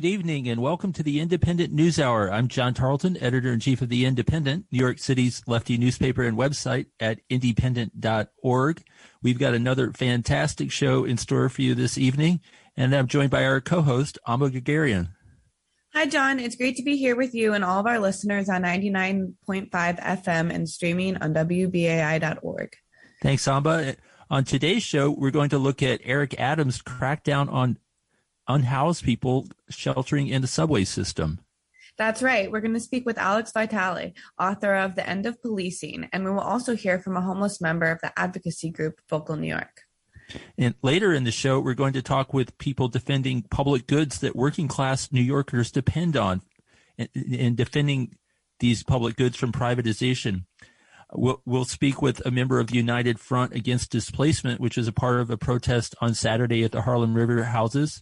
Good evening and welcome to the Indypendent News Hour. I'm John Tarleton, editor in chief of the Indypendent, New York City's lefty newspaper and website at indypendent.org. We've got another fantastic show in store for you this evening, and I'm joined by our co-host, Amba Guerguerian. Hi, John. It's great to be here with you and all of our listeners on 99.5 FM and streaming on WBAI.org. Thanks, Amba. On today's show, we're going to look at Eric Adams' crackdown on unhoused people sheltering in the subway system. That's right. We're going to speak with Alex Vitale, author of The End of Policing, and we will also hear from a homeless member of the advocacy group Vocal New York. And later in the show, we're going to talk with people defending public goods that working class New Yorkers depend on and defending these public goods from privatization. We'll, we'll, speak with a member of the United Front Against Displacement, which is a part of a protest on Saturday at the Harlem River Houses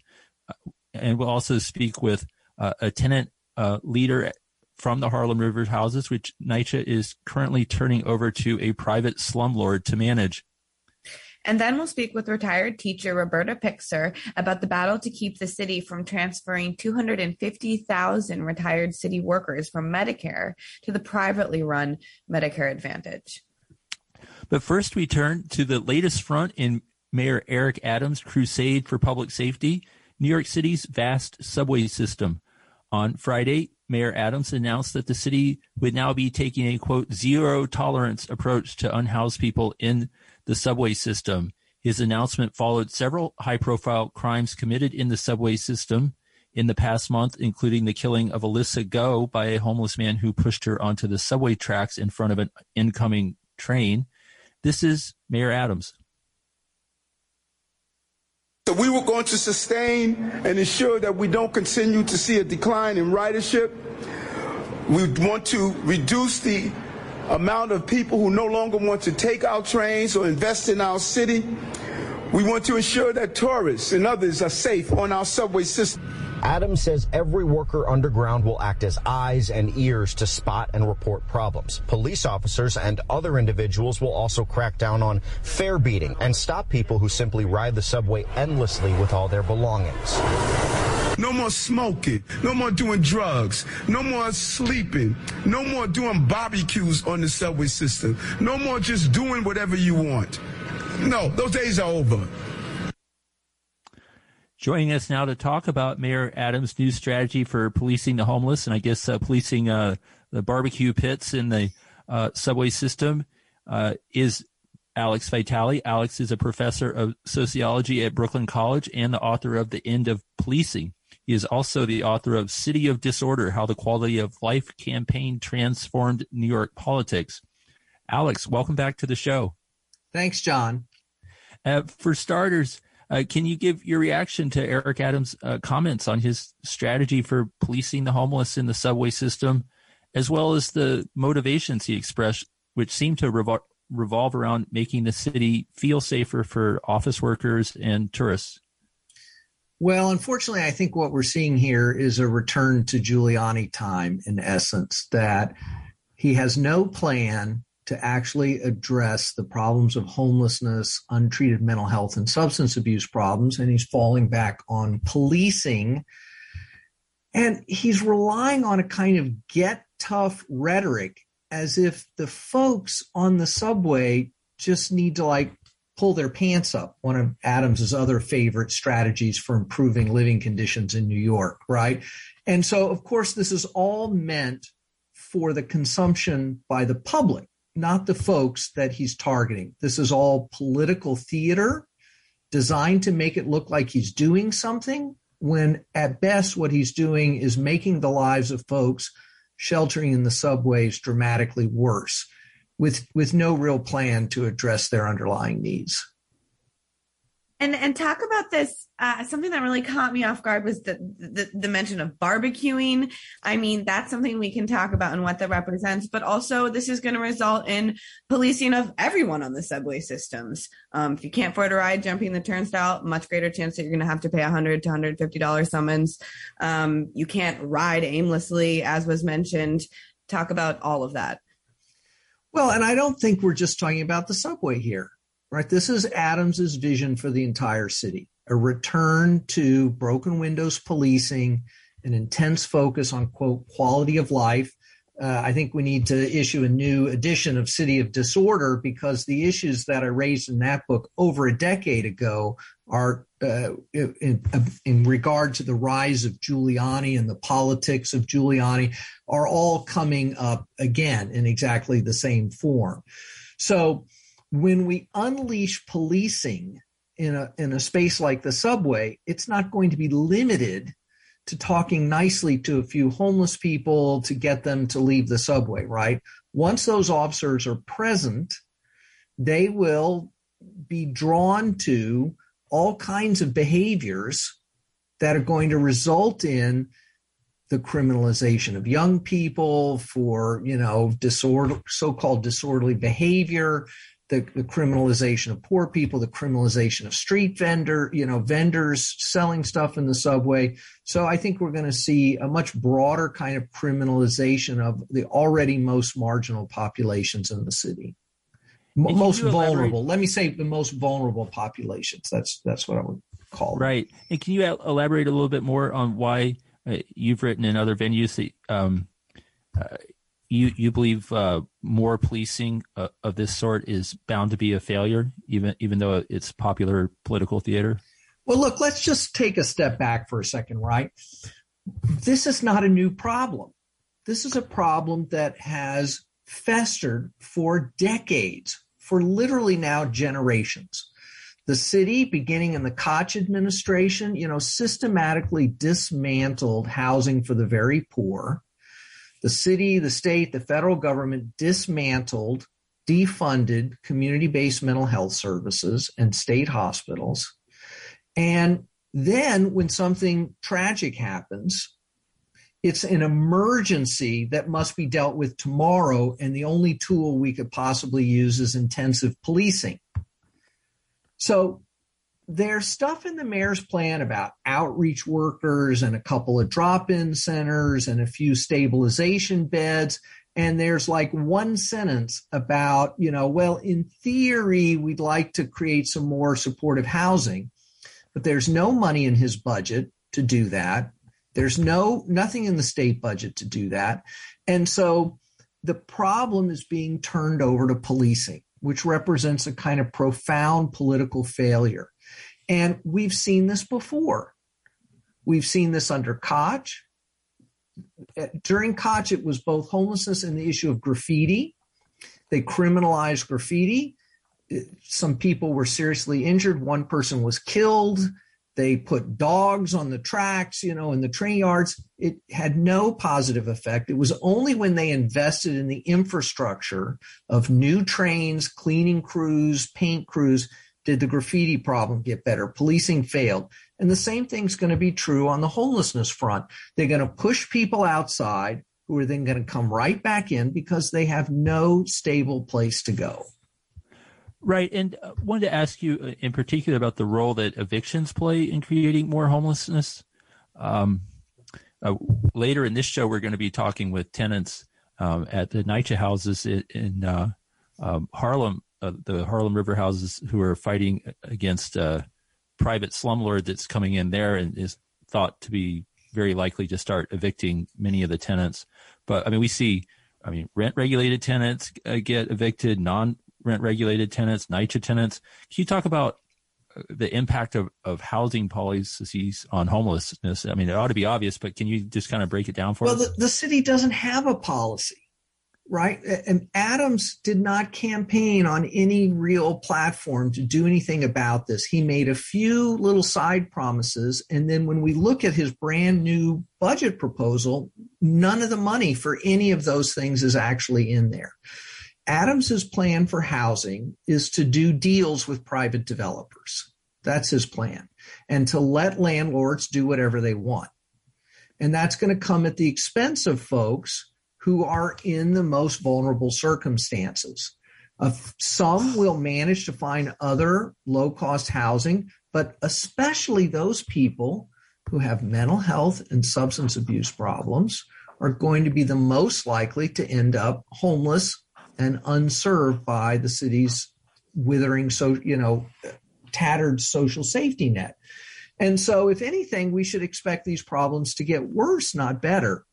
and we'll also speak with uh, a tenant uh, leader from the Harlem River houses, which NYCHA is currently turning over to a private slumlord to manage. And then we'll speak with retired teacher Roberta Pikser about the battle to keep the city from transferring 250,000 retired city workers from Medicare to the privately run Medicare Advantage. But first, we turn to the latest front in Mayor Eric Adams' crusade for public safety New York City's vast subway system. On Friday, Mayor Adams announced that the city would now be taking a quote zero tolerance approach to unhoused people in the subway system. His announcement followed several high profile crimes committed in the subway system in the past month, including the killing of Alyssa Go by a homeless man who pushed her onto the subway tracks in front of an incoming train. This is Mayor Adams. So we were going to sustain and ensure that we don't continue to see a decline in ridership. We want to reduce the amount of people who no longer want to take our trains or invest in our city. We want to ensure that tourists and others are safe on our subway system. Adams says every worker underground will act as eyes and ears to spot and report problems. Police officers and other individuals will also crack down on fare beating and stop people who simply ride the subway endlessly with all their belongings. No more smoking. No more doing drugs. No more sleeping. No more doing barbecues on the subway system. No more just doing whatever you want. No, those days are over. Joining us now to talk about Mayor Adams' new strategy for policing the homeless and I guess uh, policing uh, the barbecue pits in the uh, subway system uh, is Alex Vitale. Alex is a professor of sociology at Brooklyn College and the author of The End of Policing. He is also the author of City of Disorder How the Quality of Life Campaign Transformed New York Politics. Alex, welcome back to the show. Thanks, John. Uh, for starters, uh, can you give your reaction to Eric Adams' uh, comments on his strategy for policing the homeless in the subway system, as well as the motivations he expressed, which seem to revol- revolve around making the city feel safer for office workers and tourists? Well, unfortunately, I think what we're seeing here is a return to Giuliani time, in essence, that he has no plan to actually address the problems of homelessness, untreated mental health, and substance abuse problems. And he's falling back on policing. And he's relying on a kind of get tough rhetoric as if the folks on the subway just need to like pull their pants up, one of Adams's other favorite strategies for improving living conditions in New York, right? And so, of course, this is all meant for the consumption by the public not the folks that he's targeting. This is all political theater designed to make it look like he's doing something when at best what he's doing is making the lives of folks sheltering in the subways dramatically worse with with no real plan to address their underlying needs. And and talk about this. Uh, something that really caught me off guard was the, the, the mention of barbecuing. I mean, that's something we can talk about and what that represents. But also, this is going to result in policing of everyone on the subway systems. Um, if you can't afford a ride, jumping the turnstile, much greater chance that you're going to have to pay 100 to 150 dollars summons. Um, you can't ride aimlessly, as was mentioned. Talk about all of that. Well, and I don't think we're just talking about the subway here right? This is Adams's vision for the entire city. a return to broken windows policing, an intense focus on quote quality of life. Uh, I think we need to issue a new edition of City of Disorder because the issues that I raised in that book over a decade ago are uh, in, in, regard to the rise of Giuliani and the politics of Giuliani are all coming up again in exactly the same form. So when we unleash policing in a in a space like the subway, it's not going to be limited to talking nicely to a few homeless people to get them to leave the subway, right? Once those officers are present, they will be drawn to all kinds of behaviors that are going to result in the criminalization of young people for you know disorder so-called disorderly behavior the, the, criminalization of poor people, the criminalization of street vendor, you know, vendors selling stuff in the subway. So I think we're going to see a much broader kind of criminalization of the already most marginal populations in the city. M- most vulnerable. Let me say the most vulnerable populations. That's that's what I would call them. Right. And can you elaborate a little bit more on why uh, you've written in other venues that um, uh, you you believe uh, more policing uh, of this sort is bound to be a failure, even even though it's popular political theater? Well, look, let's just take a step back for a second, right? This is not a new problem. This is a problem that has festered for decades, for literally now generations. The city, beginning in the Koch administration, you know, systematically dismantled housing for the very poor the city, the state, the federal government dismantled, defunded community based mental health services and state hospitals. And then when something tragic happens, it's an emergency that must be dealt with tomorrow. And the only tool we could possibly use is intensive policing. So there's stuff in the mayor's plan about outreach workers and a couple of drop in centers and a few stabilization beds. And there's like one sentence about, you know, well, in theory, we'd like to create some more supportive housing, but there's no money in his budget to do that. There's no nothing in the state budget to do that. And so the problem is being turned over to policing, which represents a kind of profound political failure. And we've seen this before. We've seen this under Koch. During Koch, it was both homelessness and the issue of graffiti. They criminalized graffiti. Some people were seriously injured. One person was killed. They put dogs on the tracks, you know, in the train yards. It had no positive effect. It was only when they invested in the infrastructure of new trains, cleaning crews, paint crews, did the graffiti problem get better? Policing failed. And the same thing's going to be true on the homelessness front. They're going to push people outside who are then going to come right back in because they have no stable place to go. Right. And I uh, wanted to ask you uh, in particular about the role that evictions play in creating more homelessness. Um, uh, later in this show, we're going to be talking with tenants um, at the NYCHA houses in, in uh, um, Harlem uh, the Harlem River houses who are fighting against a private slumlord that's coming in there and is thought to be very likely to start evicting many of the tenants. But I mean, we see, I mean, rent regulated tenants uh, get evicted, non rent regulated tenants, NYCHA tenants. Can you talk about uh, the impact of, of housing policies on homelessness? I mean, it ought to be obvious, but can you just kind of break it down for well, us? Well, the, the city doesn't have a policy right? And Adams did not campaign on any real platform to do anything about this. He made a few little side promises. And then when we look at his brand new budget proposal, none of the money for any of those things is actually in there. Adams's plan for housing is to do deals with private developers. That's his plan. And to let landlords do whatever they want. And that's going to come at the expense of folks who are in the most vulnerable circumstances. Uh, some will manage to find other low cost housing, but especially those people who have mental health and substance abuse problems are going to be the most likely to end up homeless and unserved by the city's withering so you know tattered social safety net. And so, if anything, we should expect these problems to get worse, not better.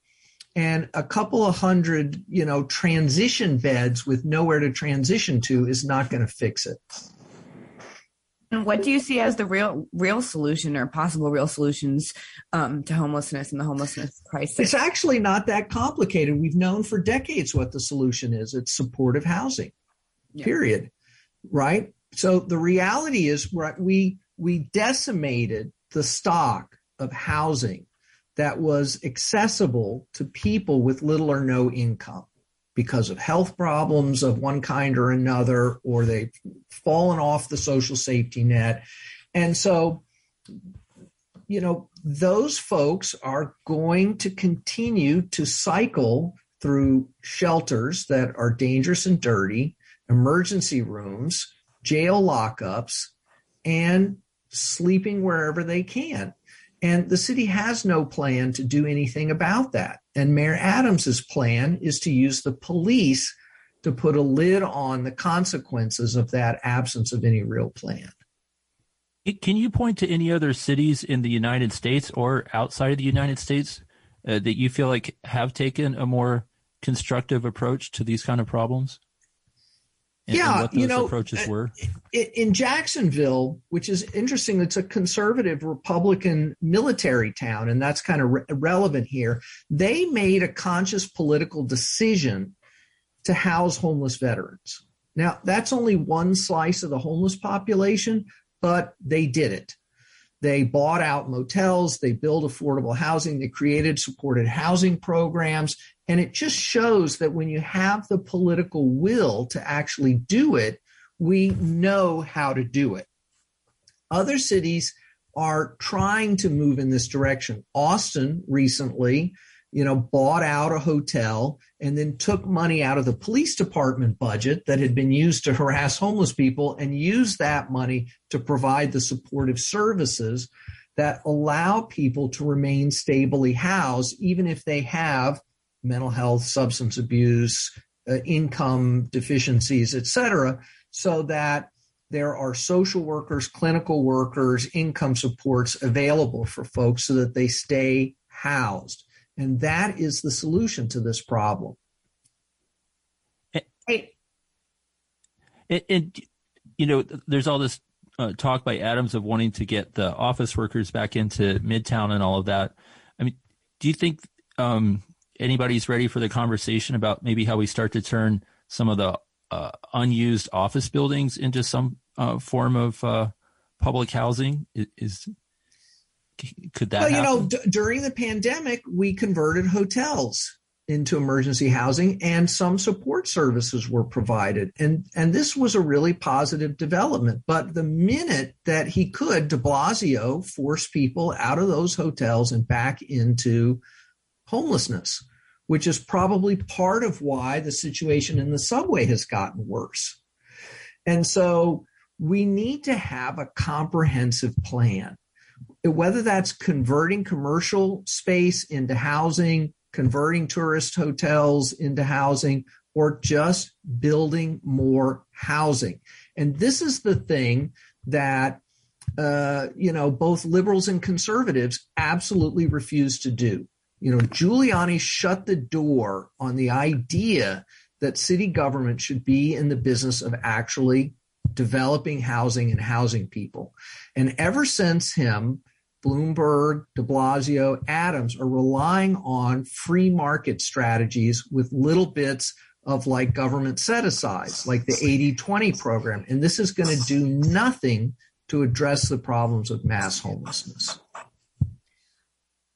And a couple of hundred, you know, transition beds with nowhere to transition to is not going to fix it. And what do you see as the real real solution or possible real solutions um, to homelessness and the homelessness crisis? It's actually not that complicated. We've known for decades what the solution is. It's supportive housing. Yeah. Period. Right? So the reality is we we decimated the stock of housing that was accessible to people with little or no income because of health problems of one kind or another, or they've fallen off the social safety net. And so, you know, those folks are going to continue to cycle through shelters that are dangerous and dirty, emergency rooms, jail lockups, and sleeping wherever they can. And the city has no plan to do anything about that. And Mayor Adams's plan is to use the police to put a lid on the consequences of that absence of any real plan. Can you point to any other cities in the United States or outside of the United States uh, that you feel like have taken a more constructive approach to these kind of problems? And, yeah, and you know, approaches uh, were in Jacksonville, which is interesting. It's a conservative Republican military town, and that's kind of re- relevant here. They made a conscious political decision to house homeless veterans. Now, that's only one slice of the homeless population, but they did it. They bought out motels, they built affordable housing, they created supported housing programs, and it just shows that when you have the political will to actually do it, we know how to do it. Other cities are trying to move in this direction. Austin recently, you know, bought out a hotel and then took money out of the police department budget that had been used to harass homeless people and used that money to provide the supportive services that allow people to remain stably housed, even if they have mental health, substance abuse, uh, income deficiencies, et cetera, so that there are social workers, clinical workers, income supports available for folks so that they stay housed. And that is the solution to this problem. And, and you know, there's all this uh, talk by Adams of wanting to get the office workers back into Midtown and all of that. I mean, do you think um, anybody's ready for the conversation about maybe how we start to turn some of the uh, unused office buildings into some uh, form of uh, public housing? Is, could that? Well, you know, d- during the pandemic, we converted hotels into emergency housing and some support services were provided and and this was a really positive development but the minute that he could de blasio forced people out of those hotels and back into homelessness which is probably part of why the situation in the subway has gotten worse. And so we need to have a comprehensive plan, whether that's converting commercial space into housing, converting tourist hotels into housing, or just building more housing. And this is the thing that uh, you know both liberals and conservatives absolutely refuse to do you know, Giuliani shut the door on the idea that city government should be in the business of actually developing housing and housing people. And ever since him, Bloomberg, de Blasio, Adams are relying on free market strategies with little bits of like government set asides, like the 80 20 program. And this is going to do nothing to address the problems of mass homelessness.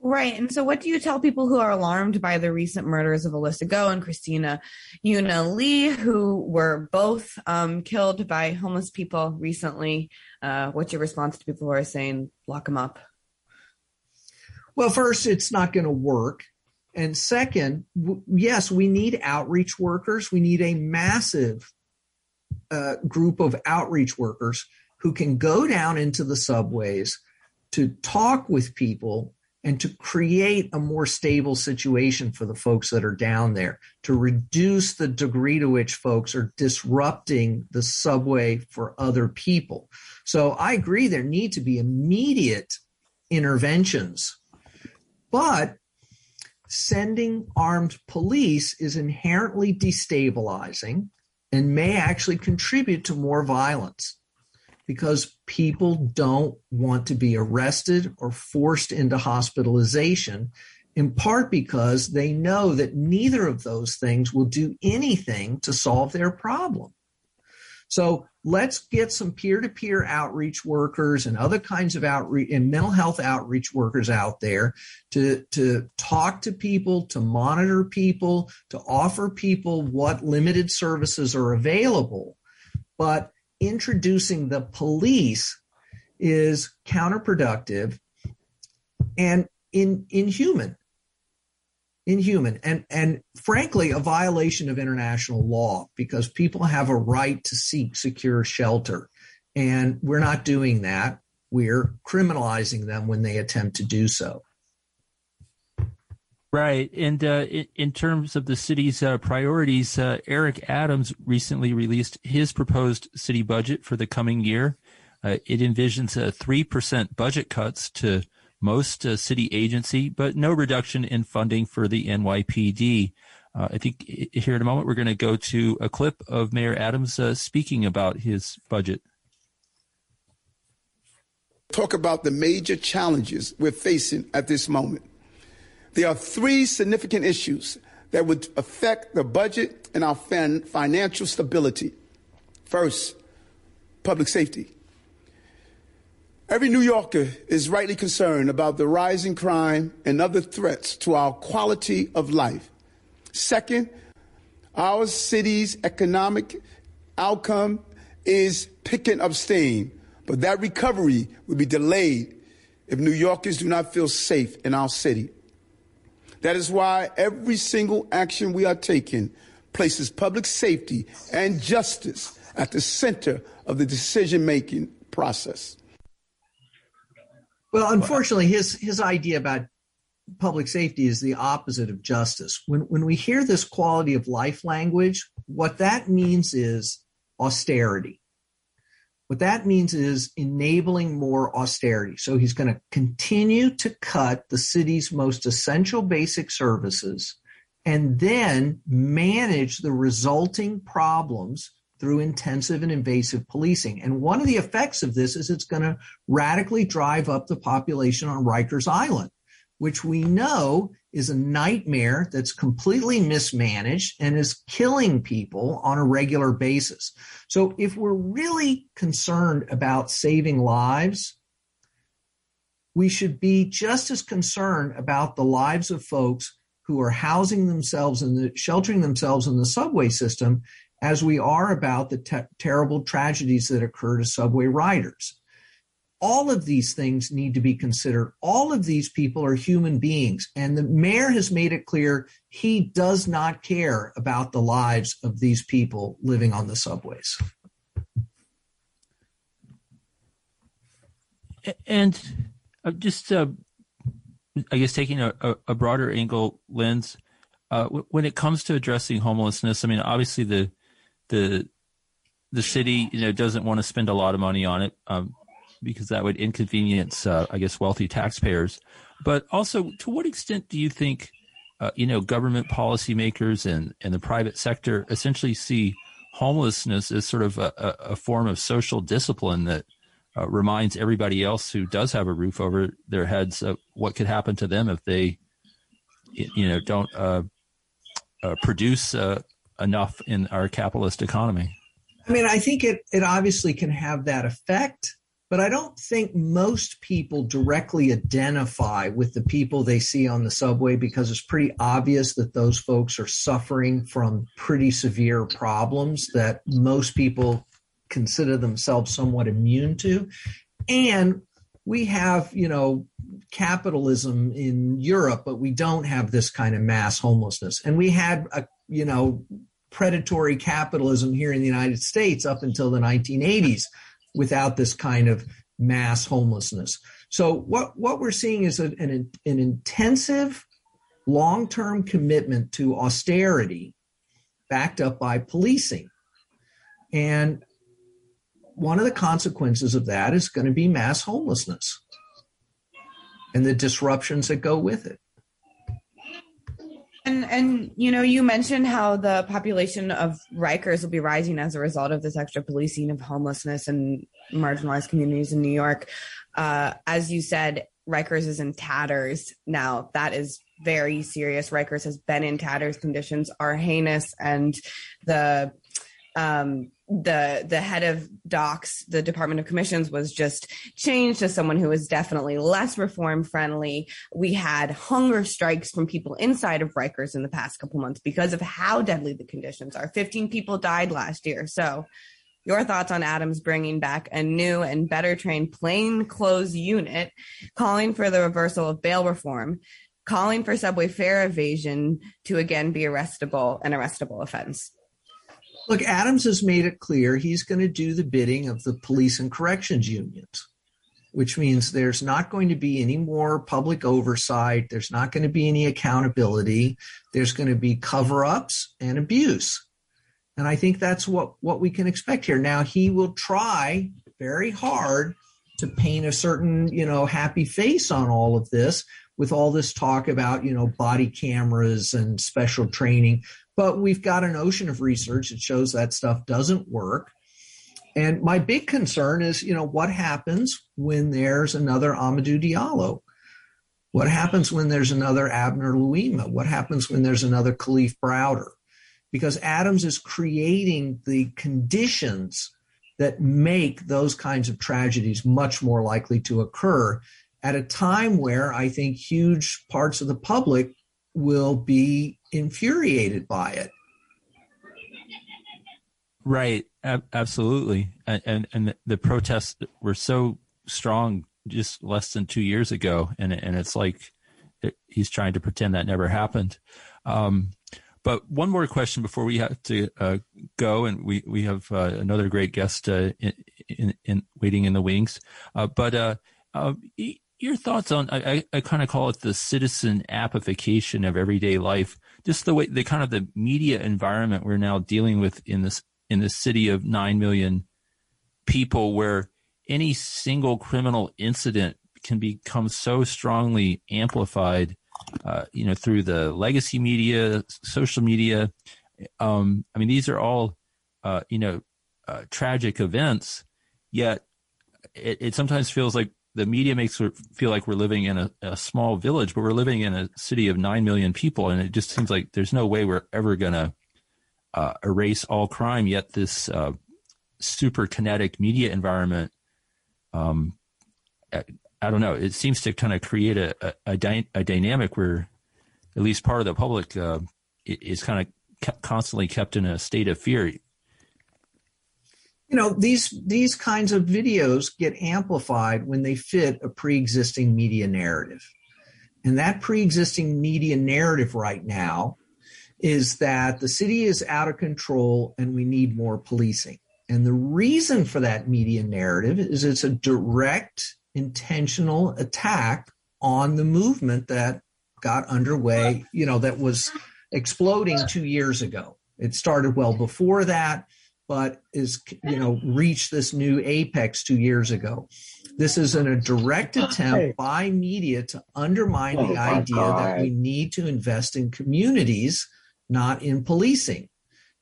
Right. And so, what do you tell people who are alarmed by the recent murders of Alyssa Go and Christina Yuna Lee, who were both um, killed by homeless people recently? Uh, what's your response to people who are saying, lock them up? Well, first, it's not going to work. And second, w- yes, we need outreach workers. We need a massive uh, group of outreach workers who can go down into the subways to talk with people and to create a more stable situation for the folks that are down there, to reduce the degree to which folks are disrupting the subway for other people. So I agree there need to be immediate interventions. But sending armed police is inherently destabilizing and may actually contribute to more violence because people don't want to be arrested or forced into hospitalization, in part because they know that neither of those things will do anything to solve their problem. So let's get some peer-to-peer outreach workers and other kinds of outreach and mental health outreach workers out there to, to talk to people, to monitor people, to offer people what limited services are available. But introducing the police is counterproductive and in, inhuman. Inhuman. And and frankly a violation of international law because people have a right to seek secure shelter. And we're not doing that. We're criminalizing them when they attempt to do so Right. And uh, in, terms of the city's uh, priorities, uh, Eric Adams recently released his proposed city budget for the coming year. Uh, it envisions a 3% budget cuts to most uh, city agency, but no reduction in funding for the NYPD. Uh, I think here in a moment, we're going to go to a clip of Mayor Adams speaking about his budget. Talk about the major challenges we're facing at this moment. There are three significant issues that would affect the budget and our fin- financial stability. First, public safety. Every New Yorker is rightly concerned about the rising crime and other threats to our quality of life. Second, our city's economic outcome is picking up steam, but that recovery will be delayed if New Yorkers do not feel safe in our city. That is why every single action we are taking places public safety and justice at the center of the decision making process. Well, unfortunately, his his idea about public safety is the opposite of justice. When when we hear this quality of life language, what that means is austerity. What that means is enabling more austerity. So he's going to continue to cut the city's most essential basic services and then manage the resulting problems through intensive and invasive policing. And one of the effects of this is it's going to radically drive up the population on Rikers Island, which we know is a nightmare that's completely mismanaged and is killing people on a regular basis. So if we're really concerned about saving lives, we should be just as concerned about the lives of folks who are housing themselves and the, sheltering themselves in the subway system as we are about the te- terrible tragedies that occur to subway riders. All of these things need to be considered. All of these people are human beings. And the mayor has made it clear he does not care about the lives of these people living on the subways. And uh, just, uh, I guess, taking a, a, broader angle lens, uh, when it comes to addressing homelessness, I mean, obviously the the the city you know doesn't want to spend a lot of money on it um, because that would inconvenience uh, I guess wealthy taxpayers. But also, to what extent do you think uh, you know government policymakers and and the private sector essentially see homelessness as sort of a, a form of social discipline that uh, reminds everybody else who does have a roof over their heads of what could happen to them if they you know don't uh, uh, produce uh, enough in our capitalist economy. I mean, I think it, it obviously can have that effect, but I don't think most people directly identify with the people they see on the subway because it's pretty obvious that those folks are suffering from pretty severe problems that most people consider themselves somewhat immune to. And we have, you know, capitalism in Europe, but we don't have this kind of mass homelessness. And we had a, you know, predatory capitalism here in the United States up until the 1980s without this kind of mass homelessness. So what what we're seeing is an an, an intensive long-term commitment to austerity backed up by policing. And one of the consequences of that is going to be mass homelessness and the disruptions that go with it. And and you know, you mentioned how the population of Rikers will be rising as a result of this extra policing of homelessness and marginalized communities in New York. Uh, as you said, Rikers is in tatters now. That is very serious. Rikers has been in tatters. Conditions are heinous, and the um, the the head of docs the department of commissions was just changed to someone who was definitely less reform friendly. We had hunger strikes from people inside of rikers in the past couple months because of how deadly the conditions are. 15 people died last year. So your thoughts on adams bringing back a new and better trained plain clothes unit calling for the reversal of bail reform calling for subway fare evasion to again be arrestable an arrestable offense Look, Adams has made it clear he's going to do the bidding of the police and corrections unions, which means there's not going to be any more public oversight. There's not going to be any accountability. There's going to be cover ups and abuse. And I think that's what, what we can expect here. Now, he will try very hard to paint a certain, you know, happy face on all of this with all this talk about, you know, body cameras and special training. But we've got an ocean of research that shows that stuff doesn't work. And my big concern is, you know, what happens when there's another Amadou Diallo? What happens when there's another Abner Louima? What happens when there's another Kalief Browder? Because Adams is creating the conditions that make those kinds of tragedies much more likely to occur at a time where I think huge parts of the public will be infuriated by it. Right, Ab- absolutely, and, and and the protests were so strong just less than two years ago, and and it's like it, he's trying to pretend that never happened. Um, but one more question before we have to uh, go, and we we have uh, another great guest uh, in, in, in, waiting in the wings. Uh, but uh, uh, your thoughts on I, I kind of call it the citizen appification of everyday life. Just the way the kind of the media environment we're now dealing with in this in this city of 9 million people where any single criminal incident can become so strongly amplified uh, you know through the legacy media social media. Um, i mean these are all uh, you know uh, tragic events yet it, it sometimes feels like the media makes it feel like we're living in a, a, small village, but we're living in a city of nine million people, and it just seems like there's no way we're ever going to uh, erase all crime. Yet this uh, super kinetic media environment, um, I, I, don't know, it seems to kind of create a a, a, dy- a, dynamic where at least part of the public uh, is kind of constantly kept in a state of fear you know these these kinds of videos get amplified when they fit a pre-existing media narrative. And that pre-existing media narrative right now is that the city is out of control and we need more policing. And the reason for that media narrative is it's a direct intentional attack on the movement that got underway you know that was exploding 2 years ago. It started well before that but is you know reached this new apex two years ago. This is an, a direct attempt by media to undermine oh the oh idea that we need to invest in communities, not in policing.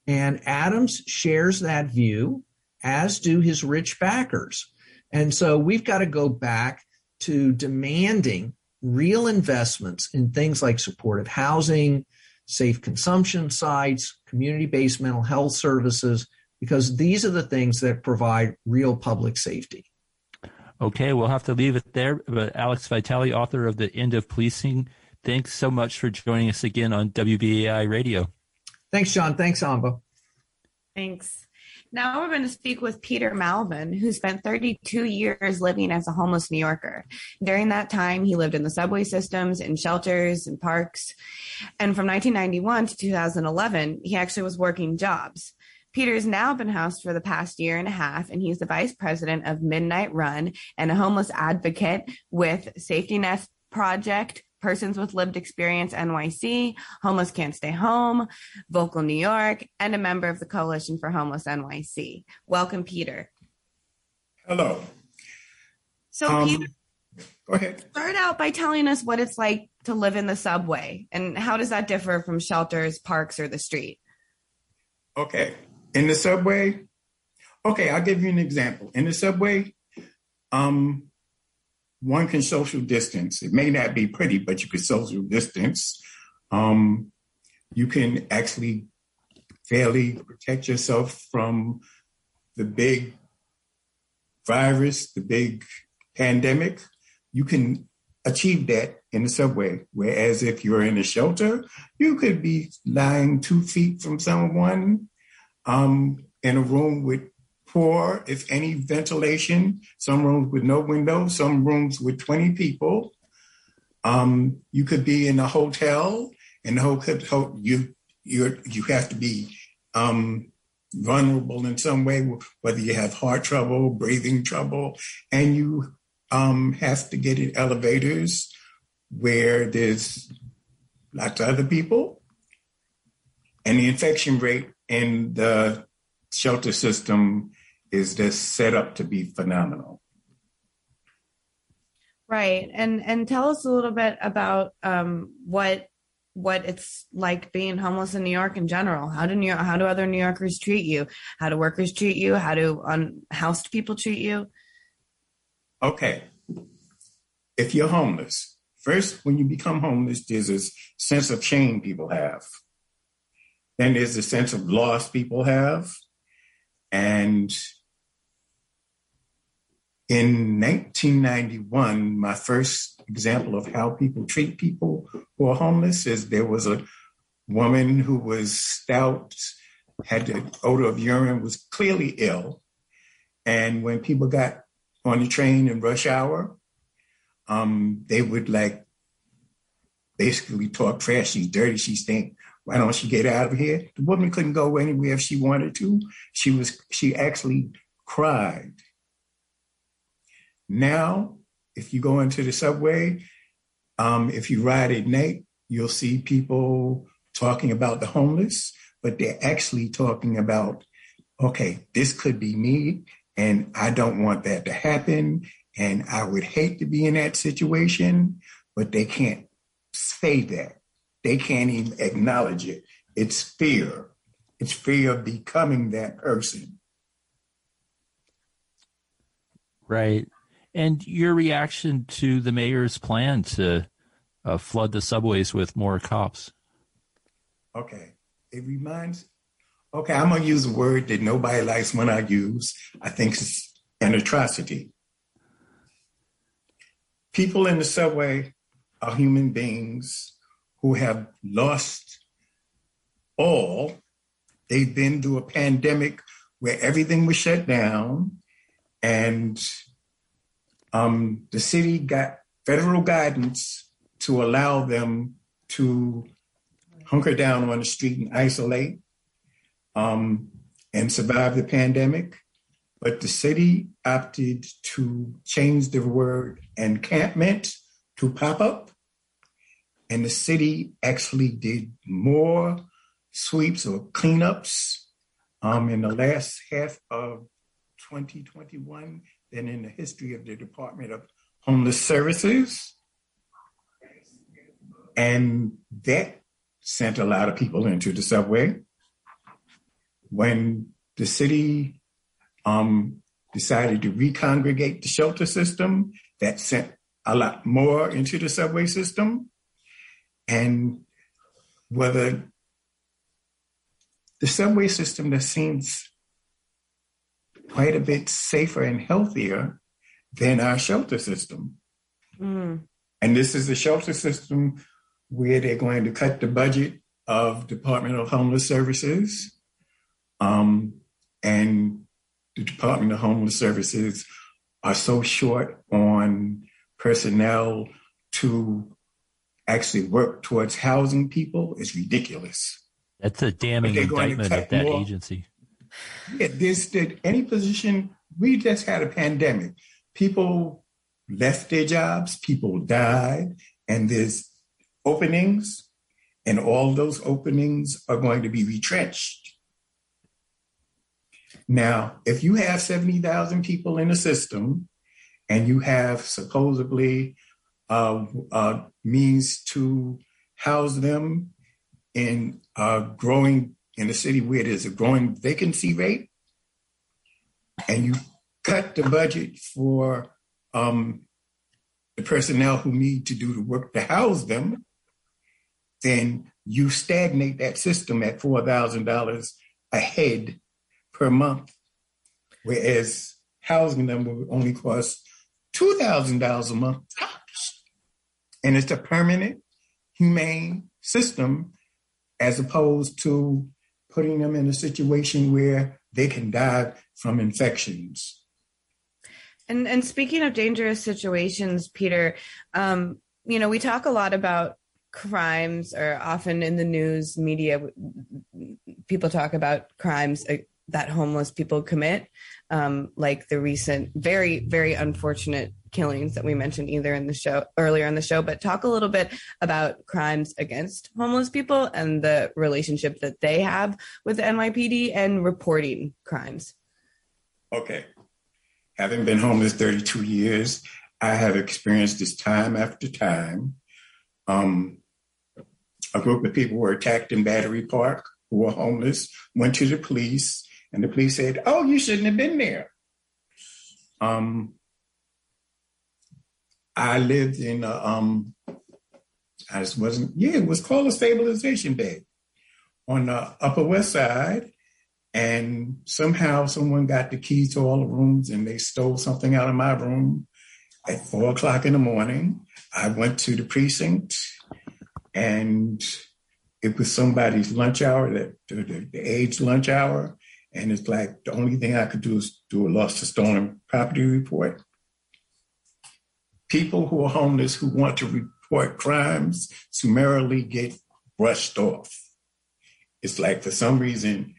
And Adams shares that view, as do his rich backers. And so we've got to go back to demanding real investments in things like supportive housing, safe consumption sites, community based mental health services, because these are the things that provide real public safety. Okay, we'll have to leave it there. But Alex Vitale, author of The End of Policing, thanks so much for joining us again on WBAI Radio. Thanks, John. Thanks, Amba. Thanks. Now we're going to speak with Peter Malvan, who spent 32 years living as a homeless New Yorker. During that time, he lived in the subway systems, in shelters, and parks. And from 1991 to 2011, he actually was working jobs. Peter's now been housed for the past year and a half, and he's the vice president of Midnight Run and a homeless advocate with Safety Net Project, Persons with Lived Experience NYC, Homeless Can't Stay Home, Vocal New York, and a member of the Coalition for Homeless NYC. Welcome, Peter. Hello. So, um, Peter, go ahead. Start out by telling us what it's like to live in the subway and how does that differ from shelters, parks, or the street? Okay. In the subway, okay, I'll give you an example. In the subway, um, one can social distance. It may not be pretty, but you can social distance. Um, you can actually fairly protect yourself from the big virus, the big pandemic. You can achieve that in the subway. Whereas if you're in a shelter, you could be lying two feet from someone um, in a room with poor, if any, ventilation, some rooms with no windows, some rooms with 20 people. Um, you could be in a hotel, and the hotel you you you have to be um, vulnerable in some way, whether you have heart trouble, breathing trouble, and you um, have to get in elevators where there's lots of other people, and the infection rate in the shelter system is just set up to be phenomenal. Right, and and tell us a little bit about um, what what it's like being homeless in New York in general. How do New York, how do other New Yorkers treat you? How do workers treat you? How do unhoused people treat you? Okay, if you're homeless, first when you become homeless, there's a sense of shame people have. Then there's the sense of loss people have, and in 1991, my first example of how people treat people who are homeless is there was a woman who was stout, had the odor of urine, was clearly ill. And when people got on the train in rush hour, um, they would like basically talk trash. She's dirty. She stink. Why don't she get out of here? The woman couldn't go anywhere if she wanted to. She was. She actually cried now, if you go into the subway, um, if you ride at night, you'll see people talking about the homeless, but they're actually talking about, okay, this could be me, and I don't want that to happen, and I would hate to be in that situation, but they can't say that. They can't even acknowledge it. It's fear. It's fear of becoming that person. Right and your reaction to the mayor's plan to uh, flood the subways with more cops. Okay, it reminds. Okay, I'm gonna use a word that nobody likes when I use. I think it's an atrocity. People in the subway are human beings who have lost all. They've been through a pandemic where everything was shut down and um, the city got federal guidance to allow them to hunker down on the street and isolate um, and survive the pandemic. But the city opted to change the word encampment to pop up. And the city actually did more sweeps or cleanups um, in the last half of 2021 than in the history of the Department of Homeless Services. And that sent a lot of people into the subway. When the city um, decided to recongregate the shelter system, that sent a lot more into the subway system. And whether the subway system that seems quite a bit safer and healthier than our shelter system. Mm. And this is a shelter system where they're going to cut the budget of Department of Homeless Services. Um, and the Department of Homeless Services are so short on personnel to actually work towards housing people. is ridiculous. That's a damning indictment of that more, agency Yeah, this did any position. We just had a pandemic. People left their jobs, people died, and there's openings, and all those openings are going to be retrenched. Now, if you have 70,000 people in the system and you have supposedly means to house them in uh, growing in a city where there's a growing vacancy rate, and you cut the budget for um, the personnel who need to do the work to house them, then you stagnate that system at $4,000 a head per month, whereas housing them will only cost $2,000 a month. And it's a permanent, humane system as opposed to putting them in a situation where they can die from infections. And and speaking of dangerous situations, Peter, um, you know, we talk a lot about crimes, or often in the news media, people talk about crimes uh, that homeless people commit, um, like the recent, very very unfortunate killings that we mentioned either in the show earlier in the show. But talk a little bit about crimes against homeless people and the relationship that they have with the NYPD and reporting crimes. Okay having been homeless 32 years, I have experienced this time after time. Um, a group of people were attacked in Battery Park who were homeless, went to the police, and the police said, Oh, you shouldn't have been there. Um, I lived in a, um, I just wasn't, yeah, it was called a stabilization bed on the Upper West Side. And somehow someone got the keys to all the rooms and they stole something out of my room at four o'clock in the morning. I went to the precinct and it was somebody's lunch hour, that the, the age lunch hour. And it's like the only thing I could do is do a lost to stolen property report. People who are homeless who want to report crimes summarily get brushed off. It's like for some reason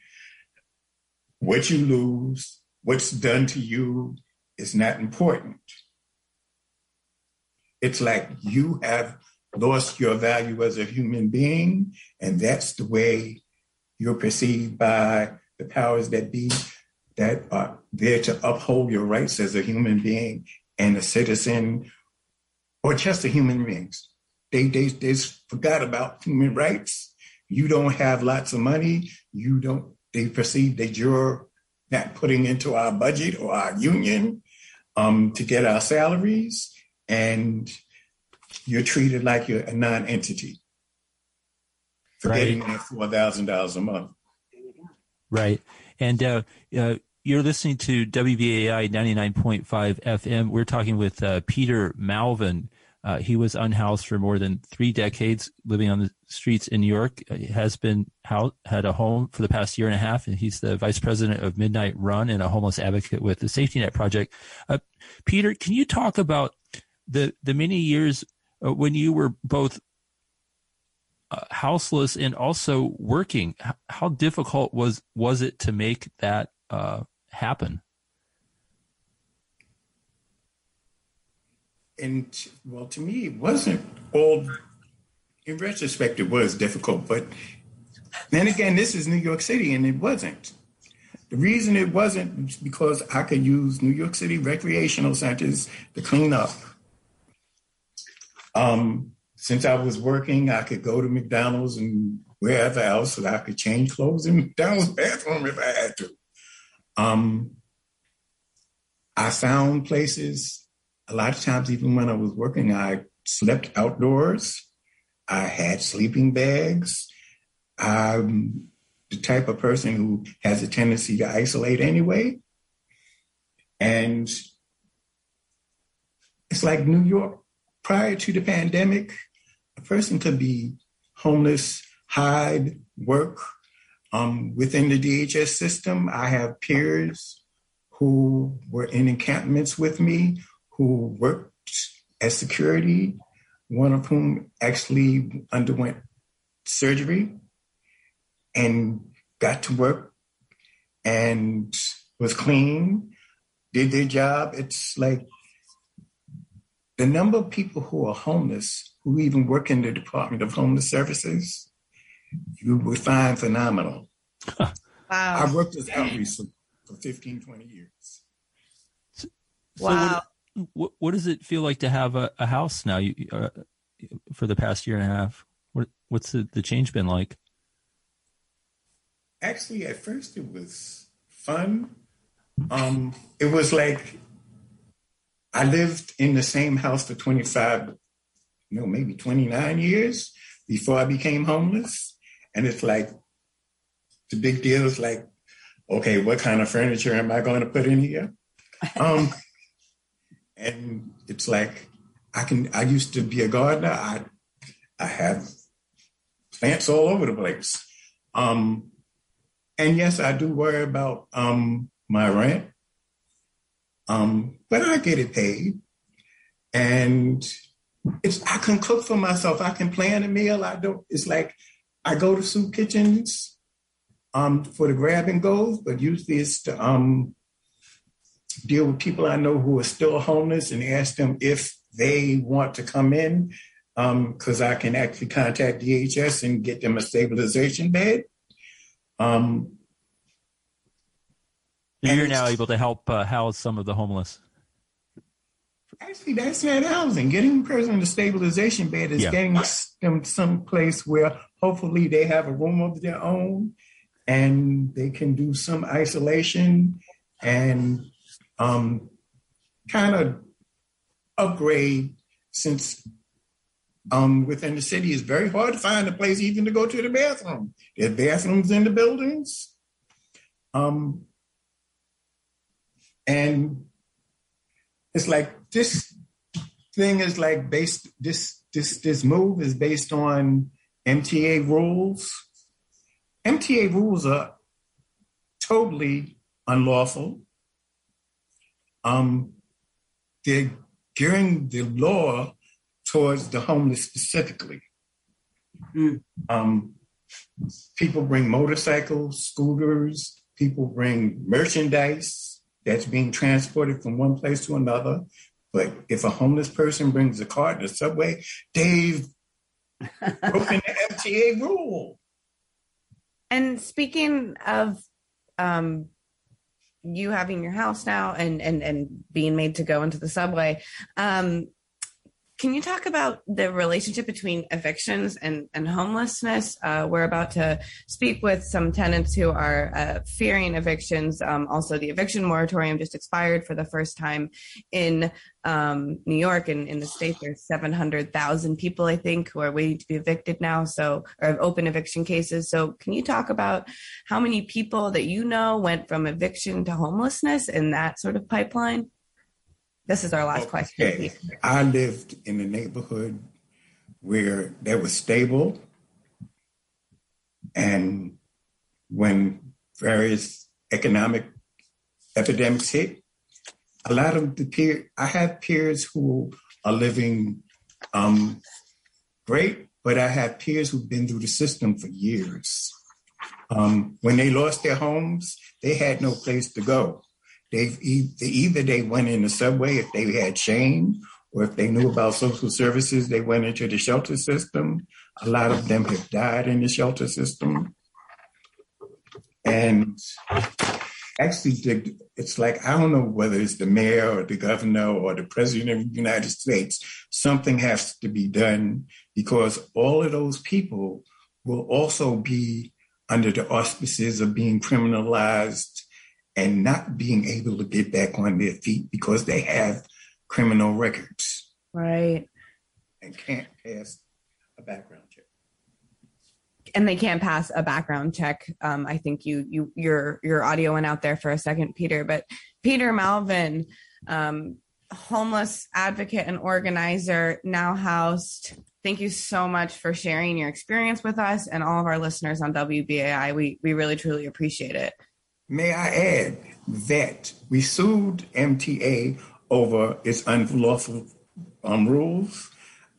what you lose, what's done to you is not important. It's like you have lost your value as a human being, and that's the way you're perceived by the powers that be that are there to uphold your rights as a human being and a citizen or just the human beings. They, they, they forgot about human rights. You don't have lots of money. You don't they perceive that you're not putting into our budget or our union um, to get our salaries, and you're treated like you're a non-entity for right. getting that four thousand dollars a month. Right, and uh, uh, you're listening to WBAI ninety nine point five FM. We're talking with uh, Peter Malvan. Uh, he was unhoused for more than three decades, living on the streets in New York. He has been house, had a home for the past year and a half, and he's the vice president of Midnight Run and a homeless advocate with the Safety Net Project. Uh, Peter, can you talk about the the many years uh, when you were both uh, houseless and also working? How, how, difficult was was it to make that uh, happen? And well, to me, it wasn't all. In retrospect, it was difficult, but then again, this is New York City, and it wasn't. The reason it wasn't was because I could use New York City recreational centers to clean up. Um, since I was working, I could go to McDonald's and wherever else, so I could change clothes in McDonald's bathroom if I had to. Um, I found places a lot of times, even when I was working, I slept outdoors. I had sleeping bags. I'm the type of person who has a tendency to isolate anyway. And it's like New York prior to the pandemic, a person could be homeless, hide, work um, within the DHS system. I have peers who were in encampments with me who worked as security, one of whom actually underwent surgery and got to work and was clean, did their job. It's like the number of people who are homeless who even work in the Department of Homeless Services, you would find phenomenal. Wow. I worked as outreach for, for 15, 20 years. So Wow. What, what, does it feel like to have a, a house now you, uh, for the past year and a half? What, what's the, the change been like? Actually, at first it was fun. Um, it was like I lived in the same house for 25, no, maybe 29 years before I became homeless. And it's like the big deal is like, okay, what kind of furniture am I going to put in here? Um, and it's like I can. I used to be a gardener. I I have plants all over the place. Um, and yes, I do worry about um, my rent, um, but I get it paid, and it's I can cook for myself. I can plan a meal. I don't. It's like I go to soup kitchens um, for the grab and goes, but usually it's to um, deal with people I know who are still homeless and ask them if they want to come in because I can actually contact DHS and get them a stabilization bed. Um, You're now able to help uh, house some of the homeless. actually, that's not housing. Getting a person in a stabilization bed is Yeah. getting them someplace where hopefully they have a room of their own and they can do some isolation and um, kind of upgrade since um, within the city it's very hard to find a place even to go to the bathroom. There's bathrooms in the buildings. Um, and it's like this thing is like based this this this move is based on MTA rules. MTA rules are totally unlawful. Um, they're gearing the law towards the homeless specifically. Um, people bring motorcycles, scooters, people bring merchandise that's being transported from one place to another. But if a homeless person brings a car to the subway, they've broken the MTA rule. And speaking of um, you having your house now and and and being made to go into the subway, um, can you talk about the relationship between evictions and and homelessness? Uh, we're about to speak with some tenants who are uh, fearing evictions. Um, also, the eviction moratorium just expired for the first time in um, New York and in the state. There's 700,000 people, I think, who are waiting to be evicted now. So, or open eviction cases. So, can you talk about how many people that you know went from eviction to homelessness in that sort of pipeline? This is our last question. Okay. I lived in a neighborhood where they were stable. And when various economic epidemics hit, a lot of the peer, I have peers who are living um, great, but I have peers who've been through the system for years. Um, when they lost their homes, they had no place to go. They, either they went in the subway if they had shame, or if they knew about social services, they went into the shelter system. A lot of them have died in the shelter system. And actually, it's like, I don't know whether it's the mayor or the governor or the president of the United States, something has to be done because all of those people will also be under the auspices of being criminalized and not being able to get back on their feet because they have criminal records Right. and can't pass a background check. and they can't pass a background check. Um, I think you you your your audio went out there for a second, Peter. But Peter Malvan, um, homeless advocate and organizer, now housed. Thank you so much for sharing your experience with us and all of our listeners on WBAI. We we really truly appreciate it. May I add that we sued MTA over its unlawful um, rules.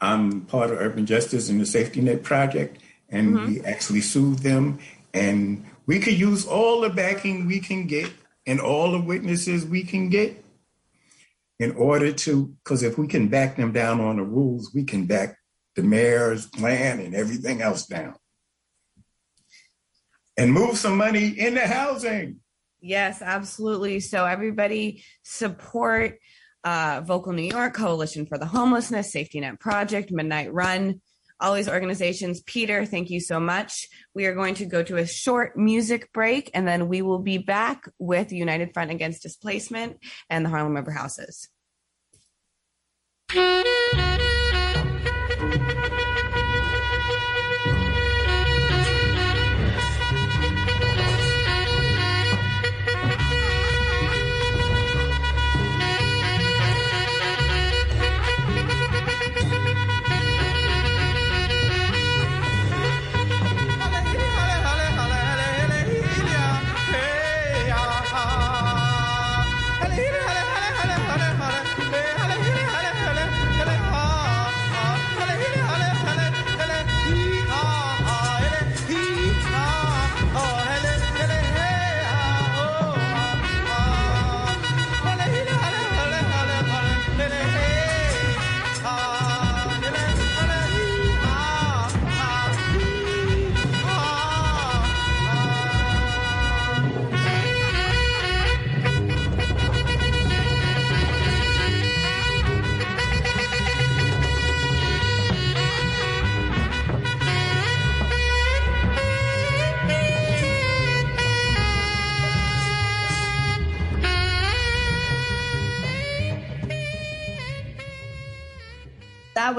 I'm part of Urban Justice and the Safety Net Project, and we actually sued them. And We could use all the backing we can get and all the witnesses we can get in order to, because if we can back them down on the rules, we can back the mayor's plan and everything else down. And move some money into housing. Yes, absolutely. So everybody support uh, Vocal New York, Coalition for the Homelessness, Safety Net Project, Midnight Run, all these organizations. Peter, thank you so much. We are going to go to a short music break and then we will be back with United Front Against Displacement and the Harlem River Houses.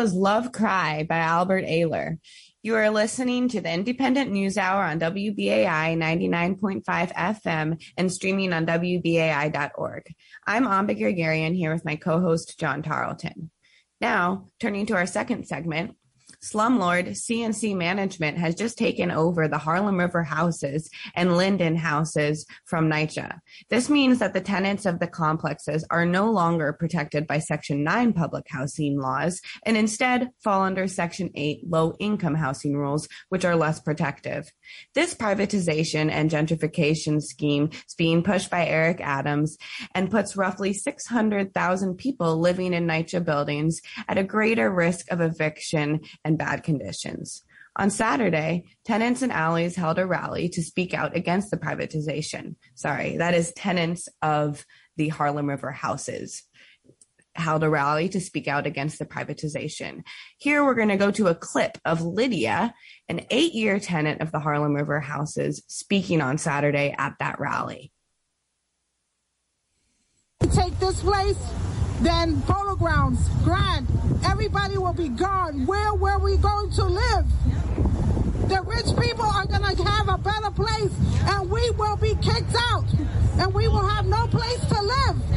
Was Love Cry by Albert Ayler. You are listening to the Indypendent News Hour on WBAI 99.5 FM and streaming on WBAI.org. I'm Amba Guerguerian here with my co-host John Tarleton. Now, turning to our second segment, Slumlord CNC Management has just taken over the Harlem River houses and Linden houses from NYCHA. This means that the tenants of the complexes are no longer protected by Section 9 public housing laws and instead fall under Section 8 low income housing rules, which are less protective. This privatization and gentrification scheme is being pushed by Eric Adams and puts roughly 600,000 people living in NYCHA buildings at a greater risk of eviction and bad conditions. On Saturday, tenants and alleys held a rally to speak out against the privatization. Sorry, that is tenants of the Harlem River houses held a rally to speak out against the privatization. Here we're going to go to a clip of Lydia, an eight year tenant of the Harlem River houses, speaking on Saturday at that rally. Take this place then polo grounds, grand. Everybody will be gone. Where were we going to live? The rich people are going to have a better place and we will be kicked out and we will have no place to live.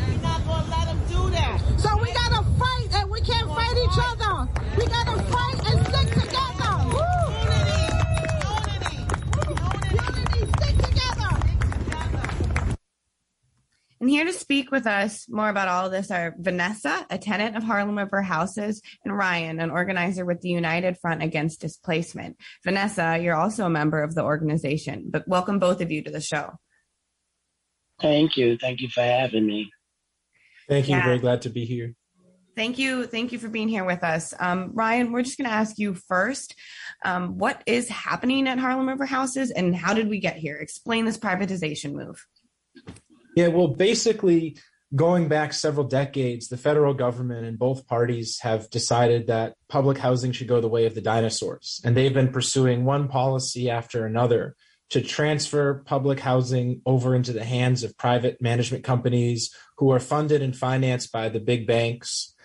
Here to speak with us more about all of this are Vanessa, a tenant of Harlem River Houses, and Ryan, an organizer with the United Front Against Displacement. Vanessa, you're also a member of the organization, but welcome both of you to the show. Thank you. Thank you for having me. Thank you. Yeah. Very glad to be here. Thank you. Thank you for being here with us. Um, Ryan, we're just going to ask you first um, what is happening at Harlem River Houses and how did we get here? Explain this privatization move. Yeah, well, basically, going back several decades, the federal government and both parties have decided that public housing should go the way of the dinosaurs. And they've been pursuing one policy after another to transfer public housing over into the hands of private management companies who are funded and financed by the big banks.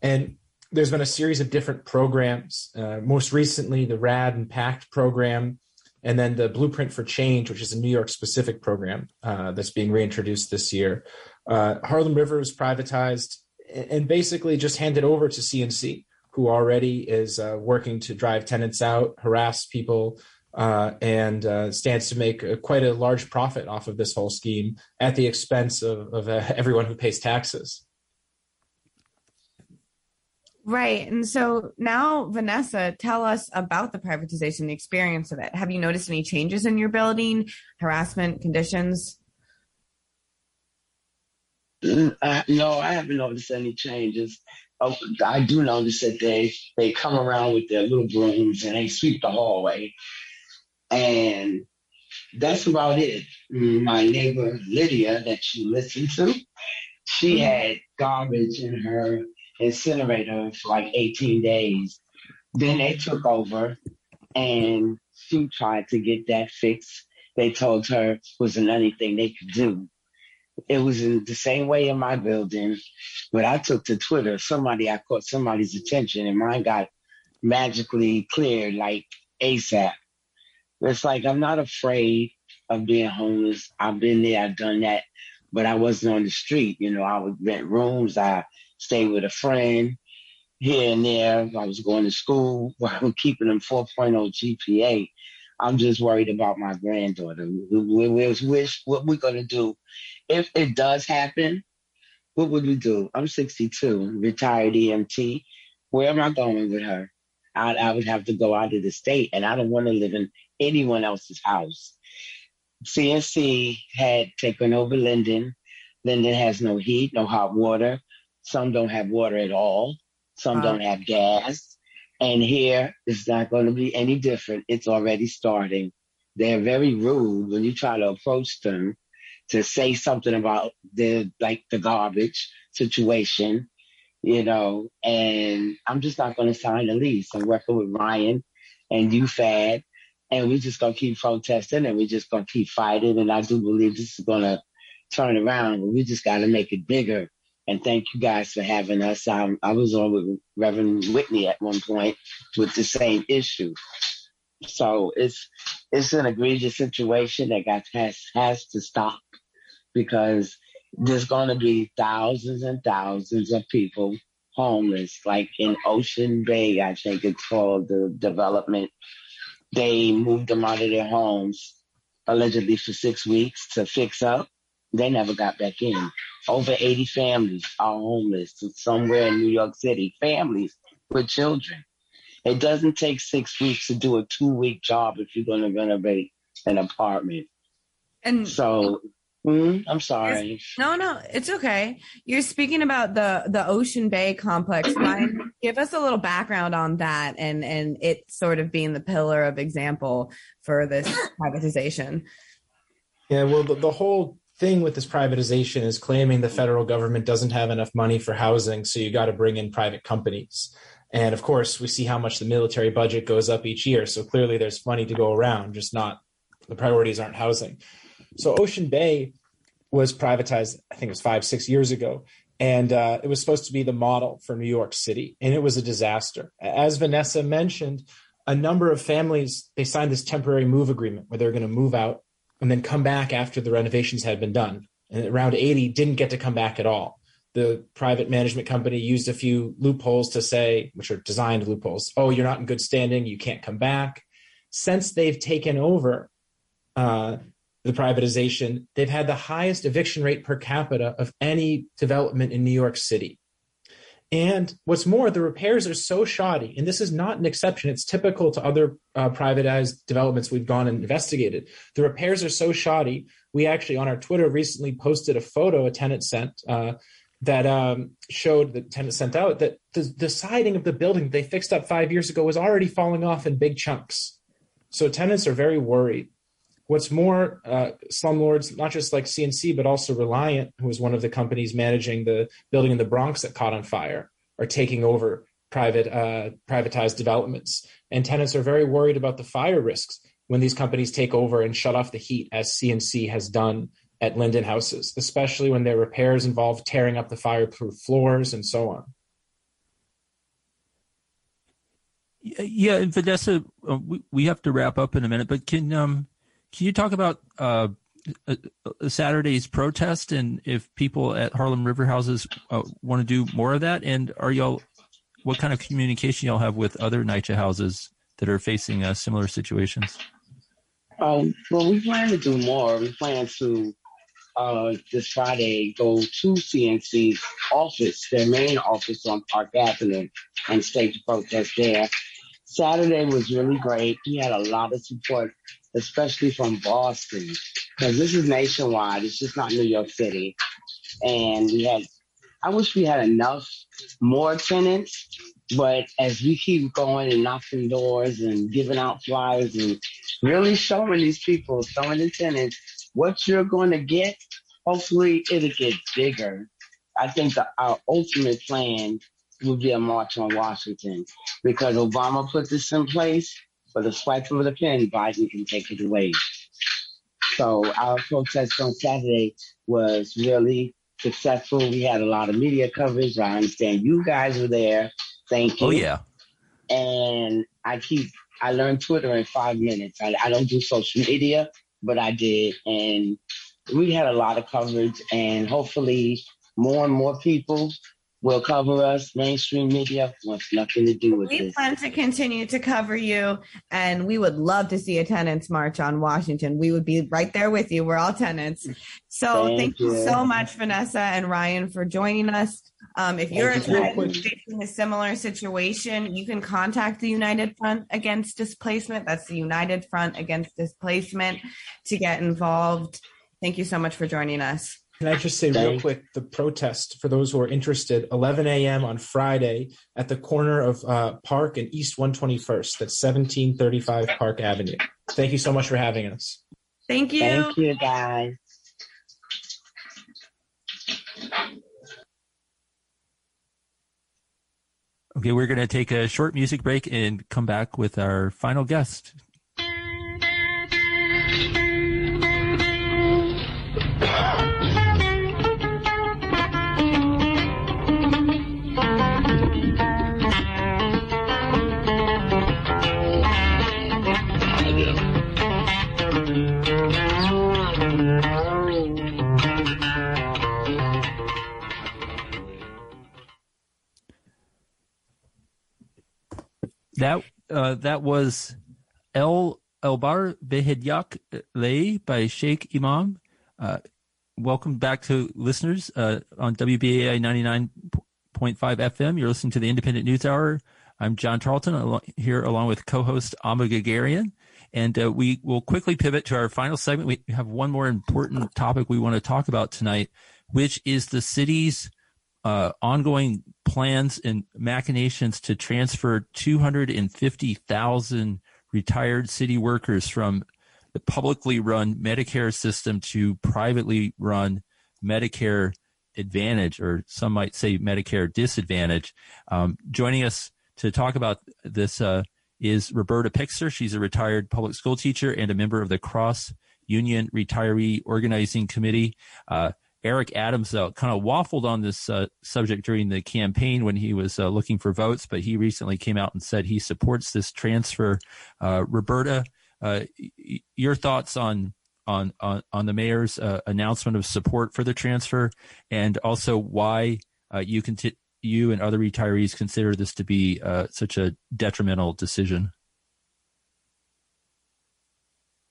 And there's been a series of different programs, uh, most recently, the RAD and PACT program, and then the Blueprint for Change, which is a New York specific program uh, that's being reintroduced this year. Uh, Harlem River was privatized and basically just handed over to CNC, who already is uh, working to drive tenants out, harass people, uh, and uh, stands to make uh, quite a large profit off of this whole scheme at the expense of, of everyone who pays taxes. Right. And so now, Vanessa, tell us about the privatization, the experience of it. Have you noticed any changes in your building, harassment conditions? No, I haven't noticed any changes. Oh, I do notice that they they come around with their little brooms and they sweep the hallway, and that's about it. My neighbor Lydia, that you listen to, she mm-hmm. had garbage in her incinerator for like 18 days. Then they took over and she tried to get that fixed. They told her wasn't anything they could do. It was in the same way in my building, but I took to Twitter. Somebody, I caught somebody's attention and mine got magically cleared like ASAP. It's like, I'm not afraid of being homeless. I've been there, I've done that, but I wasn't on the street. You know, I would rent rooms. I stay with a friend here and there. I was going to school. I'm keeping them 4.0 GPA. I'm just worried about my granddaughter. We, we, wish what we're going to do. If it does happen, what would we do? I'm 62, retired EMT. Where am I going with her? I, I would have to go out of the state, and I don't want to live in anyone else's house. CNC had taken over Linden. Linden has no heat, no hot water. Some don't have water at all. Some don't have gas. And here it's not going to be any different. It's already starting. They're very rude when you try to approach them to say something about the like the garbage situation, you know, and I'm just not going to sign a lease. I'm working with Ryan and UFAD, and we're just going to keep protesting and we're just going to keep fighting. And I do believe this is going to turn around, but we just got to make it bigger and thank you guys for having us. Um, I was on with Reverend Whitney at one point with the same issue. So it's it's an egregious situation that got has has to stop because there's going to be thousands and thousands of people homeless. Like in Ocean Bay, I think it's called the development. They moved them out of their homes allegedly for six weeks to fix up. They never got back in. Over 80 families are homeless somewhere in New York City, families with children. It doesn't take six weeks to do a two week job if you're going to renovate an apartment. And so, mm, I'm sorry. No, no, it's okay. You're speaking about the the Ocean Bay complex. Ryan, give us a little background on that and and it sort of being the pillar of example for this privatization. Yeah, well, the, the whole thing with this privatization is claiming the federal government doesn't have enough money for housing, so you got to bring in private companies. And of course, we see how much the military budget goes up each year. So clearly, there's money to go around, just not the priorities aren't housing. So Ocean Bay was privatized, I think it was five, six years ago. And uh, it was supposed to be the model for New York City. And it was a disaster. As Vanessa mentioned, a number of families, they signed this temporary move agreement where they're going to move out and then come back after the renovations had been done. And around 80 didn't get to come back at all. The private management company used a few loopholes to say, which are designed loopholes, oh, you're not in good standing, you can't come back. Since they've taken over uh, the privatization, they've had the highest eviction rate per capita of any development in New York City. And what's more, the repairs are so shoddy, and this is not an exception. It's typical to other uh, privatized developments we've gone and investigated. The repairs are so shoddy. We actually, on our Twitter, recently posted a photo a tenant sent uh, that um, showed the tenant sent out that the, the siding of the building they fixed up five years ago was already falling off in big chunks. So tenants are very worried. What's more, uh, slumlords, not just like CNC, but also Reliant, who was one of the companies managing the building in the Bronx that caught on fire, are taking over private uh, privatized developments. And tenants are very worried about the fire risks when these companies take over and shut off the heat, as CNC has done at Linden houses, especially when their repairs involve tearing up the fireproof floors and so on. Yeah, Vanessa, uh, we, we have to wrap up in a minute, but can um, can you talk about uh, Saturday's protest and if people at Harlem River houses uh, want to do more of that? And are y'all, what kind of communication y'all have with other NYCHA houses that are facing uh, similar situations? Um, well, we plan to do more. We plan to uh, this Friday go to CNC's office, their main office on Park Avenue, and stage a protest there. Saturday was really great. We had a lot of support, especially from Boston, because this is nationwide. It's just not New York City. And we had, I wish we had enough more tenants, but as we keep going and knocking doors and giving out flyers and really showing these people, showing the tenants what you're going to get, hopefully it'll get bigger. I think that our ultimate plan would be a march on Washington because Obama put this in place. But the swipe of the pen, Biden can take it away. So our protest on Saturday was really successful. We had a lot of media coverage. I understand you guys were there. Thank oh, you. Oh yeah. And I keep I learned Twitter in five minutes. I, I don't do social media, but I did, and we had a lot of coverage. And hopefully, more and more people will cover us. Mainstream media wants nothing to do with We this. We plan to continue to cover you, and we would love to see a tenants march on Washington. We would be right there with you. We're all tenants. So Thank thank, you. you. so much, Vanessa and Ryan, for joining us. Um, if you're a you. facing a similar situation, you can contact the United Front Against Displacement. That's the United Front Against Displacement to get involved. Thank you so much for joining us. Can I just say real quick the protest for those who are interested 11 a.m. on Friday at the corner of uh, Park and East 121st. That's 1735 Park Avenue. Thank you so much for having us. Thank you. Thank you, guys. Okay, we're going to take a short music break and come back with our final guest. That uh, that was El Elbar Behedyak Lay by Sheikh Imam. Uh, welcome back to listeners uh, on WBAI 99.5 FM. You're listening to the Indypendent News Hour. I'm John Tarleton al- here along with co-host Amba Guerguerian. And uh, we will quickly pivot to our final segment. We have one more important topic we want to talk about tonight, which is the city's uh, ongoing plans and machinations to transfer 250,000 retired city workers from the publicly run Medicare system to privately run Medicare Advantage, or some might say Medicare Disadvantage. Um, joining us to talk about this uh, is Roberta Pikser. She's a retired public school teacher and a member of the Cross Union Retiree Organizing Committee. Uh, Eric Adams uh, kind of waffled on this uh, subject during the campaign when he was uh, looking for votes, but he recently came out and said he supports this transfer. Uh, Roberta, uh, your thoughts on on on, on the mayor's announcement of support for the transfer, and also why you can you and other retirees consider this to be such a detrimental decision.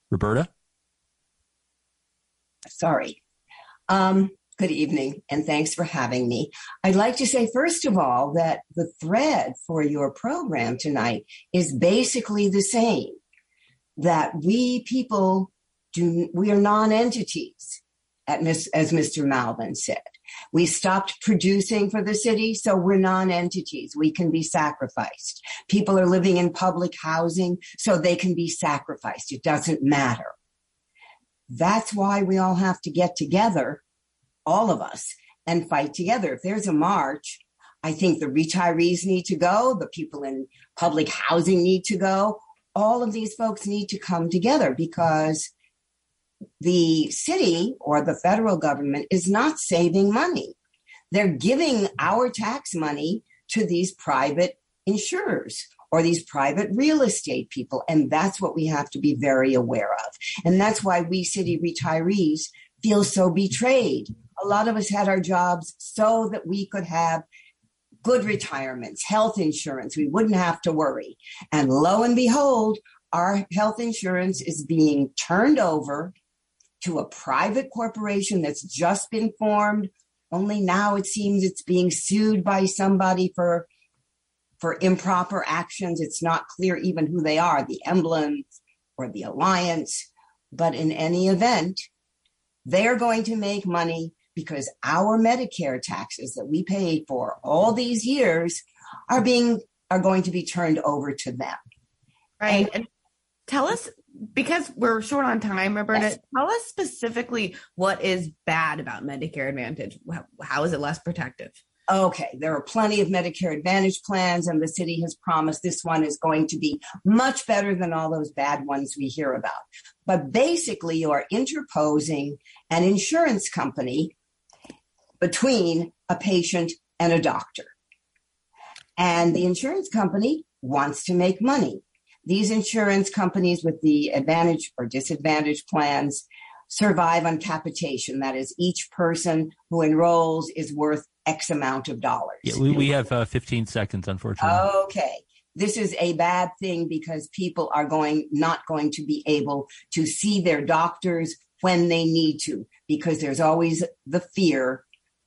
Roberta, Sorry. Um, good evening, and thanks for having me. I'd like to say, first of all, that the thread for your program tonight is basically the same that we people do, we are non entities, as Mr. Malvan said. We stopped producing for the city, so we're non entities. We can be sacrificed. People are living in public housing, so they can be sacrificed. It doesn't matter. That's why we all have to get together, all of us, and fight together. If there's a march, I think the retirees need to go, the people in public housing need to go. All of these folks need to come together because the city or the federal government is not saving money. They're giving our tax money to these private insurers or these private real estate people. And that's what we have to be very aware of. And that's why we city retirees feel so betrayed. A lot of us had our jobs so that we could have good retirements, health insurance. We wouldn't have to worry. And lo and behold, our health insurance is being turned over to a private corporation that's just been formed. Only now it seems it's being sued by somebody for for improper actions. It's not clear even who they are, the emblems or the alliance. But in any event, they're going to make money because our Medicare taxes that we paid for all these years are being are going to be turned over to them. Right. And, and tell us because we're short on time, Roberta, Yes. tell us specifically what is bad about Medicare Advantage. How, how is it less protective? Okay, there are plenty of Medicare Advantage plans, and the city has promised this one is going to be much better than all those bad ones we hear about. But basically, you are interposing an insurance company between a patient and a doctor. And the insurance company wants to make money. These insurance companies with the advantage or disadvantage plans survive on capitation. That is, each person who enrolls is worth X amount of dollars. Yeah, we, we have uh, 15 seconds, unfortunately. Okay. This is a bad thing because people are going not going to be able to see their doctors when they need to because there's always the fear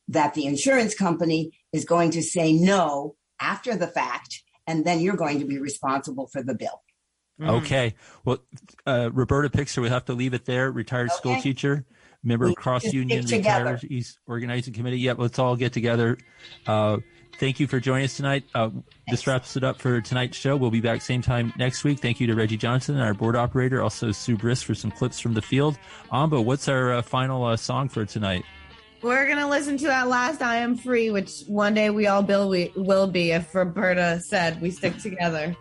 that the insurance company is going to say no after the fact and then you're going to be responsible for the bill. Okay. Well, uh, Roberta Pikser, we have to leave it there. Retired school teacher, member we of Cross Union Retirees Organizing Committee. Yep, let's all get together. Uh, thank you for joining us tonight. Uh, this wraps it up for tonight's show. We'll be back same time next week. Thank you to Reggie Johnson, our board operator, also Sue Briss for some clips from the field. Amba, what's our uh, final uh, song for tonight? We're gonna listen to that Last I Am Free," which one day we all will we will be if Roberta said we stick together.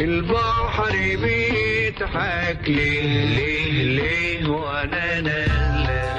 البحر بيضحك ليه ليه ليه وأنا نازلة.